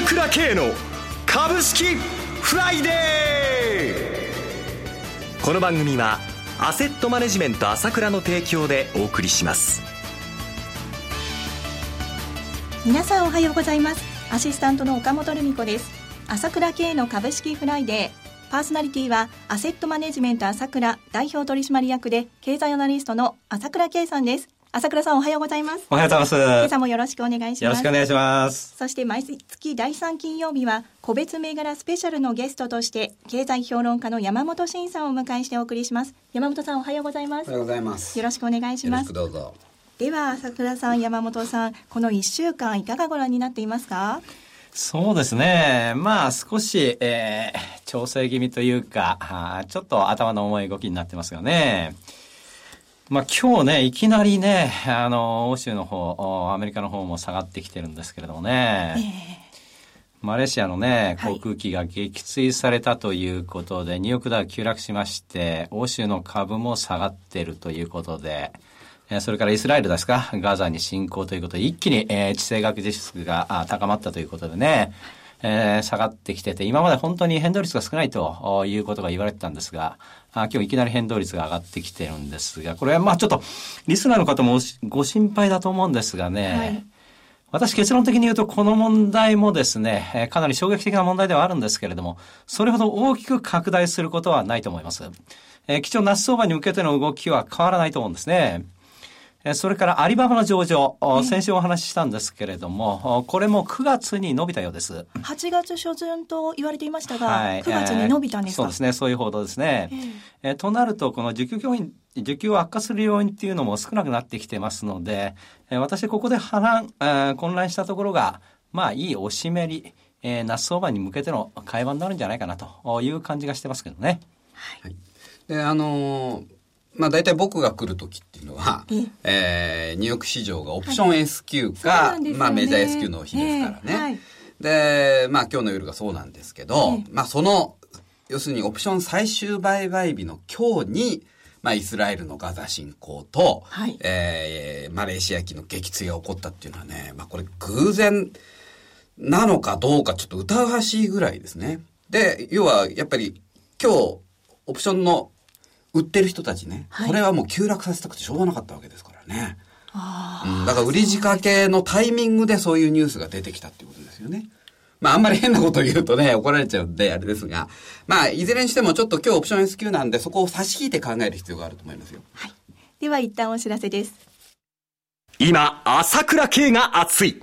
朝倉慶の株式フライデー。この番組はアセットマネジメント朝倉の提供でお送りします。皆さんおはようございます。アシスタントの岡本留美子です。朝倉慶の株式フライデー。パーソナリティはアセットマネジメント朝倉代表取締役で経済アナリストの朝倉慶さんです。朝倉さんおはようございます。おはようございます。今朝もよろしくお願いします。よろしくお願いします。そして毎月第3金曜日は個別銘柄スペシャルのゲストとして経済評論家の山本慎さんをお迎えしてお送りします。山本さんおはようございます。おはようございます。よろしくお願いします。どうぞ。では朝倉さん、山本さん、この1週間いかがご覧になっていますか？そうですね。まあ少し、えー、調整気味というか、ちょっと頭の重い動きになってますがね。まあ今日ね、いきなりね、あの、欧州の方、アメリカの方も下がってきてるんですけれどもね。えー、マレーシアのね、航空機が撃墜されたということで、はい、ニューヨークダウ急落しまして、欧州の株も下がってるということで、それからイスラエルですか、ガザに侵攻ということで、一気に、えー、地政学リスクが高まったということでね、えー、下がってきてて、今まで本当に変動率が少ないということが言われてたんですが、あ今日いきなり変動率が上がってきてるんですが、これはまあちょっと、リスナーの方もご心配だと思うんですがね、はい、私結論的に言うとこの問題もですね、かなり衝撃的な問題ではあるんですけれども、それほど大きく拡大することはないと思います。えー、基調那須相場に向けての動きは変わらないと思うんですね。それからアリババの上場、先週お話ししたんですけれども、これも9月に伸びたようです。8月初旬と言われていましたが、はい、9月に伸びたんですか、そうですね、そういう報道ですね。えー、となると、この需給教員、需給を悪化する要因っていうのも少なくなってきてますので、えー、私ここで波乱、えー、混乱したところが、まあいい押しめり、えー、夏相場に向けての会話になるんじゃないかなという感じがしてますけどね。はい。で、あのーまあ大体僕が来る時っていうのは、えー、ニューヨーク市場がオプション S q か、はい、まあメジャー S q の日ですからね。えーはい、で、まあ今日の夜がそうなんですけど、えー、まあその、要するにオプション最終売買日の今日に、まあ、イスラエルのガザ侵攻と、はい、えー、マレーシア機の撃墜が起こったっていうのはね、まあこれ偶然なのかどうかちょっと疑わしいぐらいですね。で、要はやっぱり今日オプションの売ってる人たちね、はい、これはもう急落させたくてしょうがなかったわけですからね。うん、だから売り仕掛けのタイミングでそういうニュースが出てきたっていうことですよね。まああんまり変なこと言うとね、怒られちゃうんであれですが、まあいずれにしてもちょっと今日オプション S q なんでそこを差し引いて考える必要があると思いますよ。はい。では一旦お知らせです。今、朝倉慶が熱い。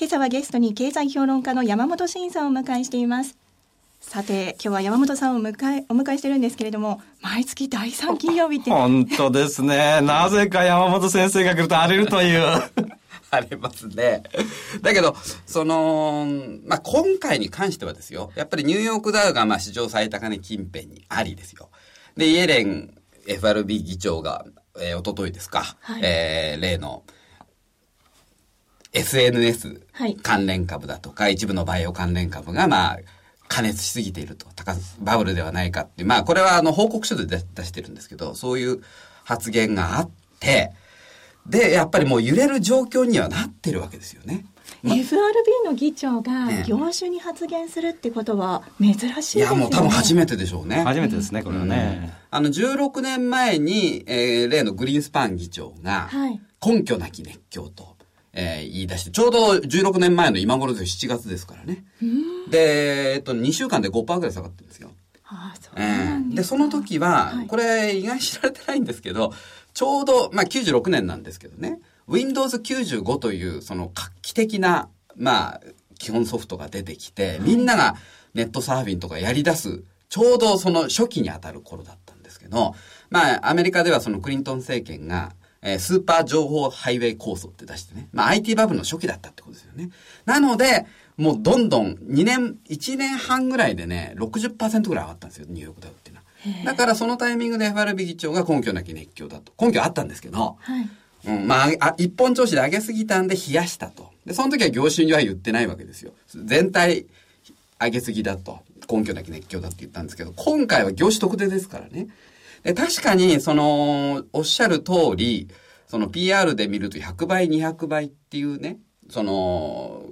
今朝はゲストに経済評論家の山本伸さんをお迎えしています。さて、今日は山本さんを迎え、お迎えしてるんですけれども、毎月第3金曜日って。本当ですね。なぜか山本先生が来ると荒れるという。荒れますね。だけど、その、まあ、今回に関してはですよ。やっぱりニューヨークダウが、ま、史上最高値近辺にありですよ。で、イエレン FRB 議長が、えー、おとといですか、はい、えー、例の、SNS 関連株だとか、はい、一部のバイオ関連株が、まあ、加熱しすぎていると、高バブルではないかって、まあ、これはあの報告書で出してるんですけど、そういう発言があって、で、やっぱりもう揺れる状況にはなってるわけですよね。ま、FRB の議長が業種に発言するってことは珍しいですよね。いや、もう多分初めてでしょうね。初めてですね、これはね。うん、あの、16年前に、えー、例のグリーンスパン議長が、根拠なき熱狂と、えー、言い出して、ちょうど16年前の今頃です7月ですからね。で、えっと、2週間で5%ぐらい下がってるんですよ。ああ、そうなんでその時は、はい、これ意外に知られてないんですけど、ちょうど、まあ96年なんですけどね、Windows 95というその画期的なまあ、基本ソフトが出てきて、みんながネットサーフィンとかやり出す、ちょうどその初期に当たる頃だったんですけど、まあ、アメリカではそのクリントン政権が、えー、スーパー情報ハイウェイ構想って出してね。まあ IT バブルの初期だったってことですよね。なので、もうどんどん2年、1年半ぐらいでね、60%ぐらい上がったんですよ、ニューヨークダウっていうのは。だからそのタイミングで FRB 議長が根拠なき熱狂だと。根拠あったんですけど、はい、うん、まあ、あ、一本調子で上げすぎたんで冷やしたと。で、その時は業種には言ってないわけですよ。全体上げすぎだと。根拠なき熱狂だって言ったんですけど、今回は業種特定ですからね。で、確かに、その、おっしゃる通り、その PR で見ると100倍、200倍っていうね、その、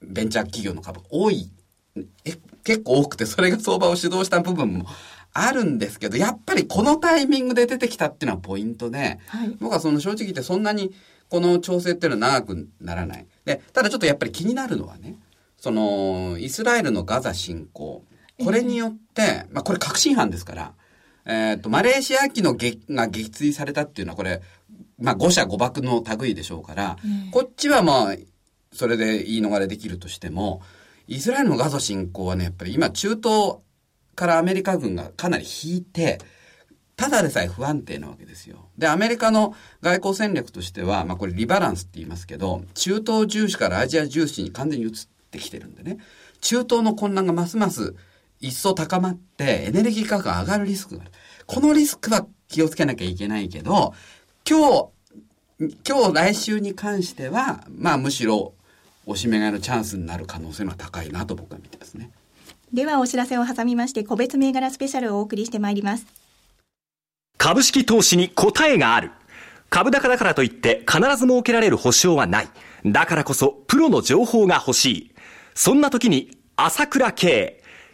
ベンチャー企業の株多い、え、結構多くて、それが相場を主導した部分もあるんですけど、やっぱりこのタイミングで出てきたっていうのはポイントで、はい、僕はその正直言ってそんなにこの調整っていうのは長くならない。で、ただちょっとやっぱり気になるのはね、その、イスラエルのガザ侵攻、これによって、まあこれ確信犯ですから、えっ、ー、と、マレーシア機のげが撃墜されたっていうのは、これ、まあ、誤射誤爆の類でしょうから、うん、こっちはまあ、それで言い逃れできるとしても、イスラエルのガザ侵攻はね、やっぱり今中東からアメリカ軍がかなり引いて、ただでさえ不安定なわけですよ。で、アメリカの外交戦略としては、まあこれリバランスって言いますけど、中東重視からアジア重視に完全に移ってきてるんでね、中東の混乱がますます一層高まってエネルギー価格が上がるリスクがある。このリスクは気をつけなきゃいけないけど、今日、今日来週に関しては、まあむしろおしめ買いのチャンスになる可能性は高いなと僕は見てますね。ではお知らせを挟みまして個別銘柄スペシャルをお送りしてまいります。株式投資に答えがある。株高だからといって必ず設けられる保証はない。だからこそプロの情報が欲しい。そんな時に朝倉慶。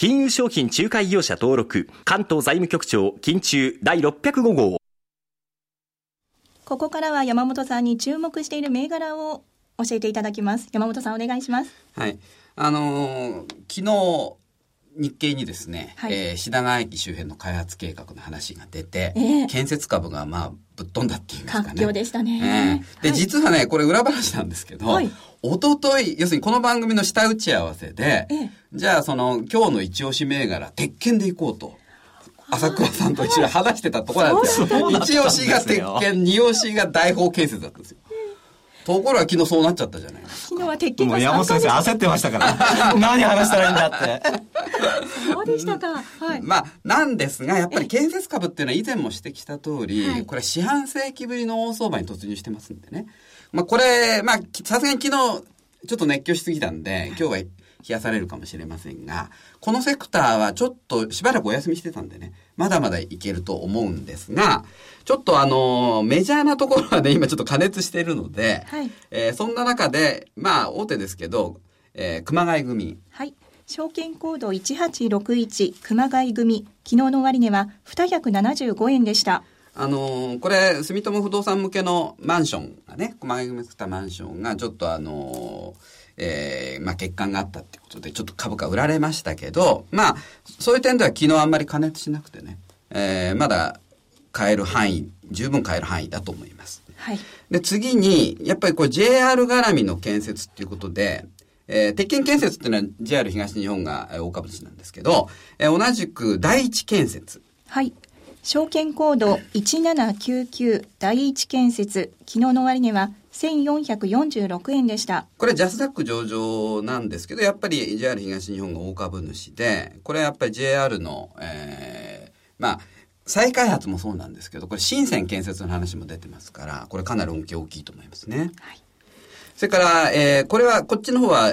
金融商品仲介業者登録、関東財務局長、金中第605号。ここからは山本さんに注目している銘柄を教えていただきます。山本さんお願いします。はい。あのー、昨日、日経にですね、はい、えー、品川駅周辺の開発計画の話が出て、えー、建設株がまあぶっ飛んだっていうんですかね。でしたね。えー、で、はい、実はね、これ裏話なんですけど、はい、一昨日要するにこの番組の下打ち合わせで、えー、じゃあその今日の一押し銘柄、鉄拳でいこうと。朝倉さんと一緒に話してたところなんですよ。一押しが鉄拳、二押しが大法建設だったんですよ。ところが昨日そうなっちゃったじゃない昨日は鉄拳が山本先生焦ってましたから。何話したらいいんだって。そうでしたか。はい。まあ、なんですが、やっぱり建設株っていうのは以前も指摘した通り、これ四半世紀ぶりの大相場に突入してますんでね。まあ、これ、まあ、さすがに昨日、ちょっと熱狂しすぎたんで、今日は冷やされるかもしれませんが、このセクターはちょっとしばらくお休みしてたんでね、まだまだいけると思うんですが、ちょっとあの、メジャーなところはね、今ちょっと加熱しているので、はい、えー、そんな中で、まあ、大手ですけど、えー、熊谷組。はい。証券コード1861熊谷組、昨日の終値は275円でした。あのー、これ、住友不動産向けのマンションがね、熊谷組作ったマンションが、ちょっとあのーえー、まあ、欠陥があったっていうことで、ちょっと株価売られましたけど、まあ、そういう点では昨日あんまり加熱しなくてね、えー、まだ買える範囲、十分買える範囲だと思います。はい。で、次に、やっぱりこれ JR 絡みの建設っていうことで、えー、鉄筋建設っていうのは JR 東日本が大株主なんですけど、えー、同じく第一建設。はい。証券コード1799第一建設、昨日の終値は1446円でした。これジャスダック上場なんですけど、やっぱり JR 東日本が大株主で、これやっぱり JR の、えー、まあ、再開発もそうなんですけど、これ新線建設の話も出てますから、これかなり恩恵大きいと思いますね。はい。それから、えー、これは、こっちの方は、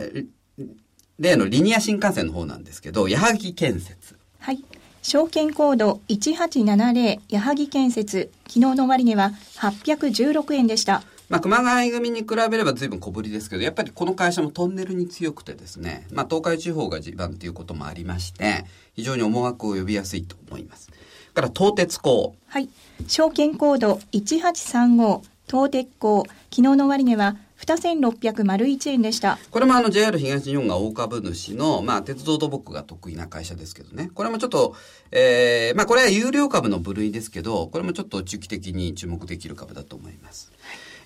例のリニア新幹線の方なんですけど、矢作建設。はい。証券コード1870矢作建設、昨日の終値は816円でした。まあ、熊谷組に比べれば随分小ぶりですけど、やっぱりこの会社もトンネルに強くてですね、まあ、東海地方が地盤ということもありまして、非常に思惑を呼びやすいと思います。から東鉄工。はい。証券コード1835、東鉄工。昨日の終値は2601円でした。これもあの JR 東日本が大株主の、まあ、鉄道土木が得意な会社ですけどね。これもちょっと、えー、まあ、これは有料株の部類ですけど、これもちょっと中期的に注目できる株だと思います。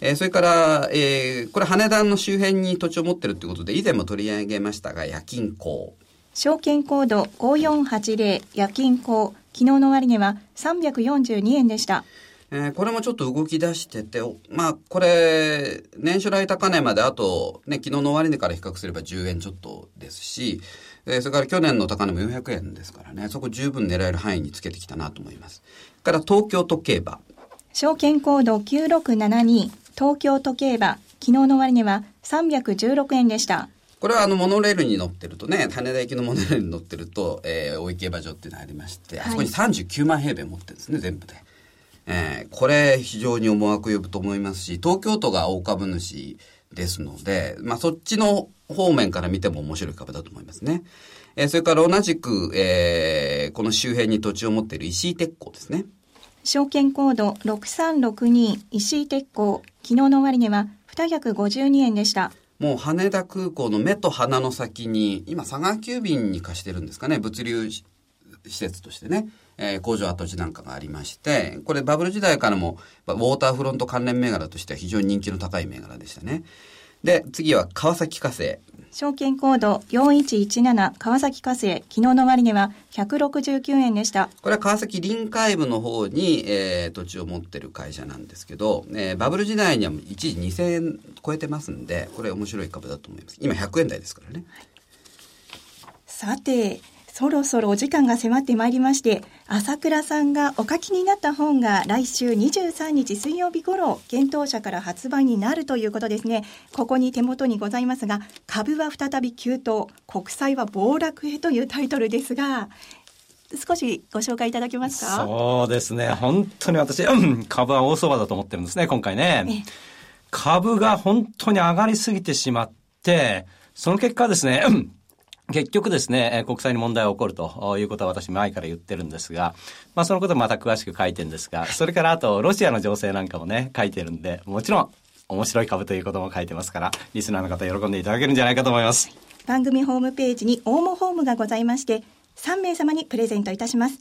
えー、それから、えー、これ羽田の周辺に土地を持ってるということで、以前も取り上げましたが、夜勤港。証券コード5480夜勤港。昨日の終値は342円でした。えー、これもちょっと動き出してて、まあ、これ、年初来高値まであと、ね、昨日の終値から比較すれば10円ちょっとですし、えー、それから去年の高値も400円ですからね、そこ十分狙える範囲につけてきたなと思います。から東京都競馬。証券コード9672、東京都競馬。昨日の終値は316円でした。これはあのモノレールに乗ってるとね、羽田行きのモノレールに乗ってると、えー、大井競馬場っていうのがありまして、あそこに39万平米持ってるんですね、全部で。えー、これ非常に思惑呼ぶと思いますし、東京都が大株主ですので、まあそっちの方面から見ても面白い株だと思いますね。えー、それから同じく、えー、この周辺に土地を持っている石井鉄工ですね。証券コード6362石井鉄工、昨日の終値は252円でした。もう羽田空港の目と鼻の先に、今佐川急便に貸してるんですかね、物流施設としてね。えー、工場跡地なんかがありまして、これバブル時代からも、ウォーターフロント関連銘柄としては非常に人気の高い銘柄でしたね。で、次は川崎火星。証券コード4117川崎火星、昨日の終値は169円でした。これは川崎臨海部の方に、えー、土地を持ってる会社なんですけど、えー、バブル時代には一時2000円超えてますんで、これ面白い株だと思います。今100円台ですからね。さて、そろそろお時間が迫ってまいりまして、朝倉さんがお書きになった本が来週23日水曜日頃、検討者から発売になるということですね。ここに手元にございますが、株は再び急騰、国債は暴落へというタイトルですが、少しご紹介いただけますか？そうですね。本当に私、うん、株は大相場だと思ってるんですね、今回ね。株が本当に上がりすぎてしまって、その結果ですね、結局ですね、国際に問題が起こるということは私前から言ってるんですが、まあそのことまた詳しく書いてるんですが、それからあとロシアの情勢なんかもね、書いてるんで、もちろん面白い株ということも書いてますから、リスナーの方喜んでいただけるんじゃないかと思います。番組ホームページに応募ホームがございまして、3名様にプレゼントいたします。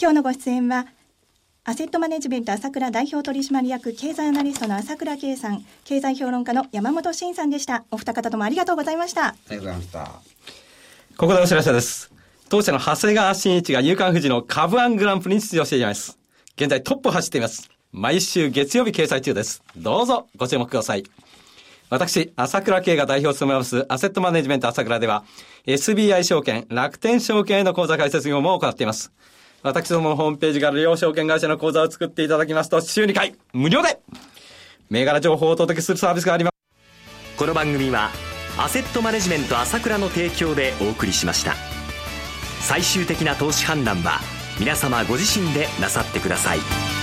今日のご出演は、アセットマネジメント朝倉代表取締役経済アナリストの朝倉圭さん、経済評論家の山本慎さんでした。お二方ともありがとうございました。ありがとうございました。ここでお知らせです。当社の長谷川慎一が夕刊富士の株アングランプリに出場しています。現在トップを走っています。毎週月曜日掲載中です。どうぞご注目ください。私、朝倉慶が代表を務めますアセットマネジメント朝倉では、SBI 証券、楽天証券への口座開設業務を行っています。私どものホームページから両証券会社の口座を作っていただきますと、週2回、無料で、銘柄情報をお届けするサービスがあります。この番組は、アセットマネジメント朝倉の提供でお送りしました最終的な投資判断は皆様ご自身でなさってください